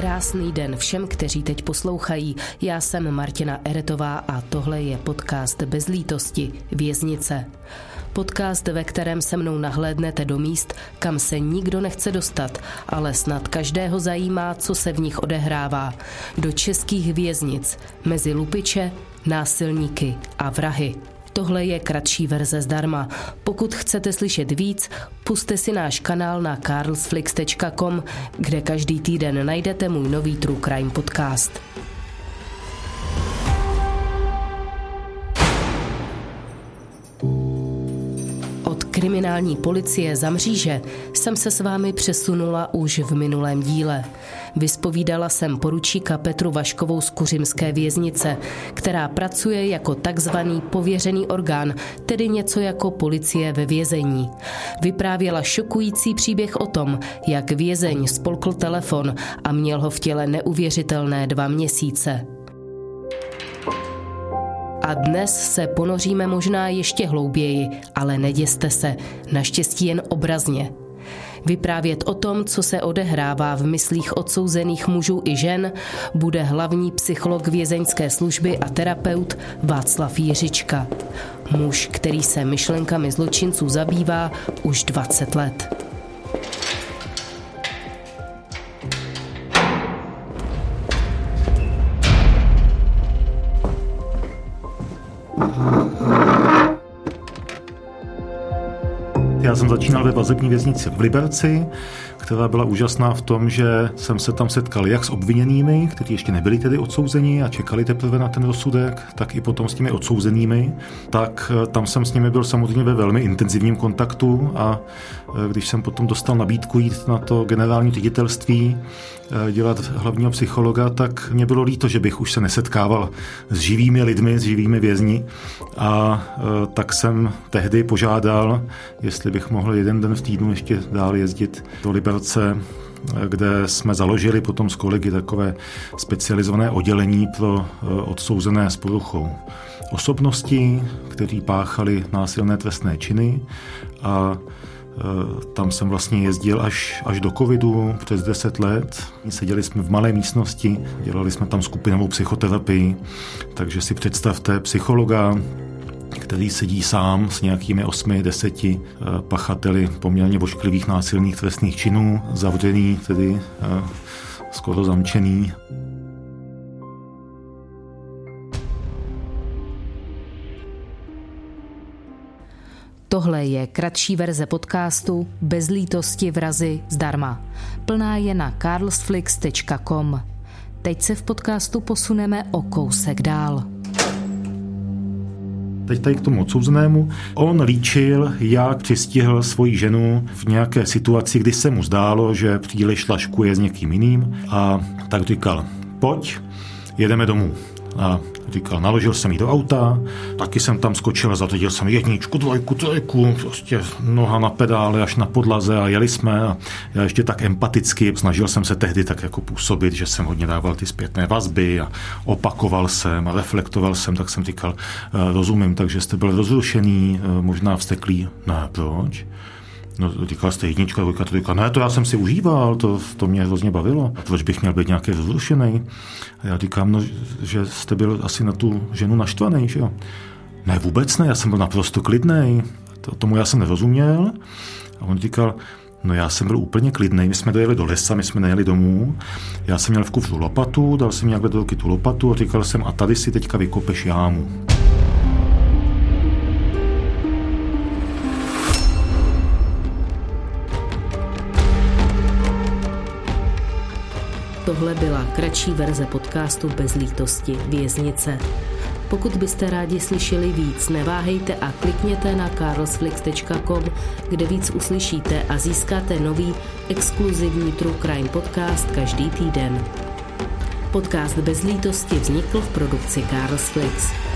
Krásný den všem, kteří teď poslouchají. Já jsem Martina Eretová a tohle je podcast Bez lítosti, Věznice. Podcast, ve kterém se mnou nahlédnete do míst, kam se nikdo nechce dostat, ale snad každého zajímá, co se v nich odehrává. Do českých věznic, mezi lupiče, násilníky a vrahy. Tohle je kratší verze zdarma. Pokud chcete slyšet víc, puste si náš kanál na carlsflix.com, kde každý týden najdete můj nový True Crime podcast. kriminální policie za mříže jsem se s vámi přesunula už v minulém díle. Vyspovídala jsem poručíka Petru Vaškovou z Kuřimské věznice, která pracuje jako takzvaný pověřený orgán, tedy něco jako policie ve vězení. Vyprávěla šokující příběh o tom, jak vězeň spolkl telefon a měl ho v těle neuvěřitelné dva měsíce. A dnes se ponoříme možná ještě hlouběji, ale neděste se, naštěstí jen obrazně. Vyprávět o tom, co se odehrává v myslích odsouzených mužů i žen, bude hlavní psycholog vězeňské služby a terapeut Václav Jiřička. Muž, který se myšlenkami zločinců zabývá už 20 let. Já jsem začínal ve vazební věznici v Liberci, která byla úžasná v tom, že jsem se tam setkal jak s obviněnými, kteří ještě nebyli tedy odsouzeni a čekali teprve na ten rozsudek, tak i potom s těmi odsouzenými. Tak eh, tam jsem s nimi byl samozřejmě ve velmi intenzivním kontaktu a eh, když jsem potom dostal nabídku jít na to generální ředitelství, dělat hlavního psychologa, tak mě bylo líto, že bych už se nesetkával s živými lidmi, s živými vězni. A tak jsem tehdy požádal, jestli bych mohl jeden den v týdnu ještě dál jezdit do Liberce Liberce, kde jsme založili potom s kolegy takové specializované oddělení pro eh, odsouzené s poruchou osobnosti, kteří páchali násilné trestné činy. A eh, tam jsem vlastně jezdil až, až do covidu přes 10 let. Seděli jsme v malé místnosti, dělali jsme tam skupinovou psychoterapii, takže si představte psychologa, který sedí sám s nějakými osmi, deseti eh, pachateli poměrně vošklivých násilných trestných činů, zavřený, tedy eh, skoro zamčený. Tohle je kratší verze podcastu Bez lítosti vrazy zdarma. Plná je na carlsflix.com. Teď se v podcastu posuneme o kousek dál. Teď tady k tomu odsouzenému. On líčil, jak přistihl svoji ženu v nějaké situaci, kdy se mu zdálo, že příliš laškuje s někým jiným a tak říkal, pojď, jedeme domů. A říkal, naložil jsem jí do auta, taky jsem tam skočil, zařadil jsem jedničku, dvojku, trojku, prostě noha na pedále až na podlaze a jeli jsme a já ještě tak empaticky snažil jsem se tehdy tak jako působit, že jsem hodně dával ty zpětné vazby a opakoval jsem a reflektoval jsem, tak jsem říkal, eh, rozumím, takže jste byl rozrušený, eh, možná vsteklý. Ne, proč? No, říkal jste jednička, dvojka, trojka. Ne, to já jsem si užíval, to, to mě hrozně bavilo. Proč bych měl být nějaký rozrušený? A já říkám, no, že jste byl asi na tu ženu naštvaný, že jo? Ne, vůbec ne, já jsem byl naprosto klidný. To, tomu já jsem nerozuměl. A on říkal, No já jsem byl úplně klidný, my jsme dojeli do lesa, my jsme nejeli domů, já jsem měl v kufru lopatu, dal jsem nějak do ruky tu lopatu a říkal jsem, a tady si teďka vykopeš jámu. Tohle byla kratší verze podcastu Bez lítosti Věznice. Pokud byste rádi slyšeli víc, neváhejte a klikněte na carlsflix.com, kde víc uslyšíte a získáte nový exkluzivní True Crime podcast každý týden. Podcast Bez lítosti vznikl v produkci Carlsflix.